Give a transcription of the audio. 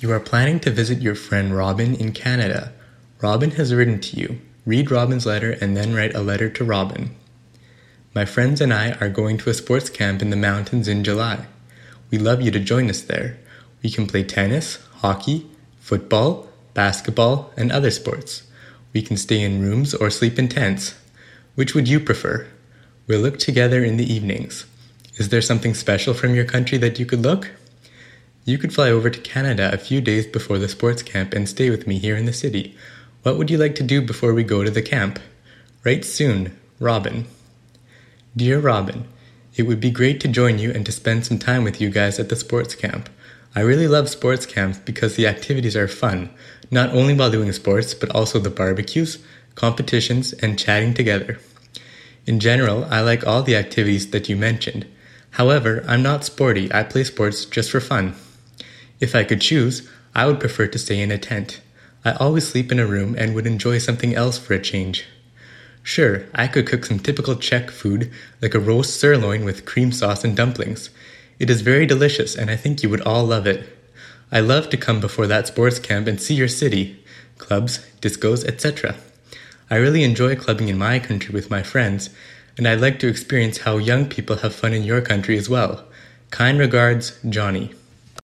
You are planning to visit your friend Robin in Canada. Robin has written to you. Read Robin's letter and then write a letter to Robin. My friends and I are going to a sports camp in the mountains in July. We love you to join us there. We can play tennis, hockey, football, basketball, and other sports. We can stay in rooms or sleep in tents. Which would you prefer? We'll look together in the evenings. Is there something special from your country that you could look? You could fly over to Canada a few days before the sports camp and stay with me here in the city. What would you like to do before we go to the camp? Write soon, Robin. Dear Robin, it would be great to join you and to spend some time with you guys at the sports camp. I really love sports camps because the activities are fun, not only while doing sports, but also the barbecues, competitions, and chatting together. In general, I like all the activities that you mentioned. However, I'm not sporty, I play sports just for fun. If I could choose, I would prefer to stay in a tent. I always sleep in a room and would enjoy something else for a change. Sure, I could cook some typical Czech food, like a roast sirloin with cream sauce and dumplings. It is very delicious, and I think you would all love it. I love to come before that sports camp and see your city, clubs, discos, etc. I really enjoy clubbing in my country with my friends, and I'd like to experience how young people have fun in your country as well. Kind regards, Johnny.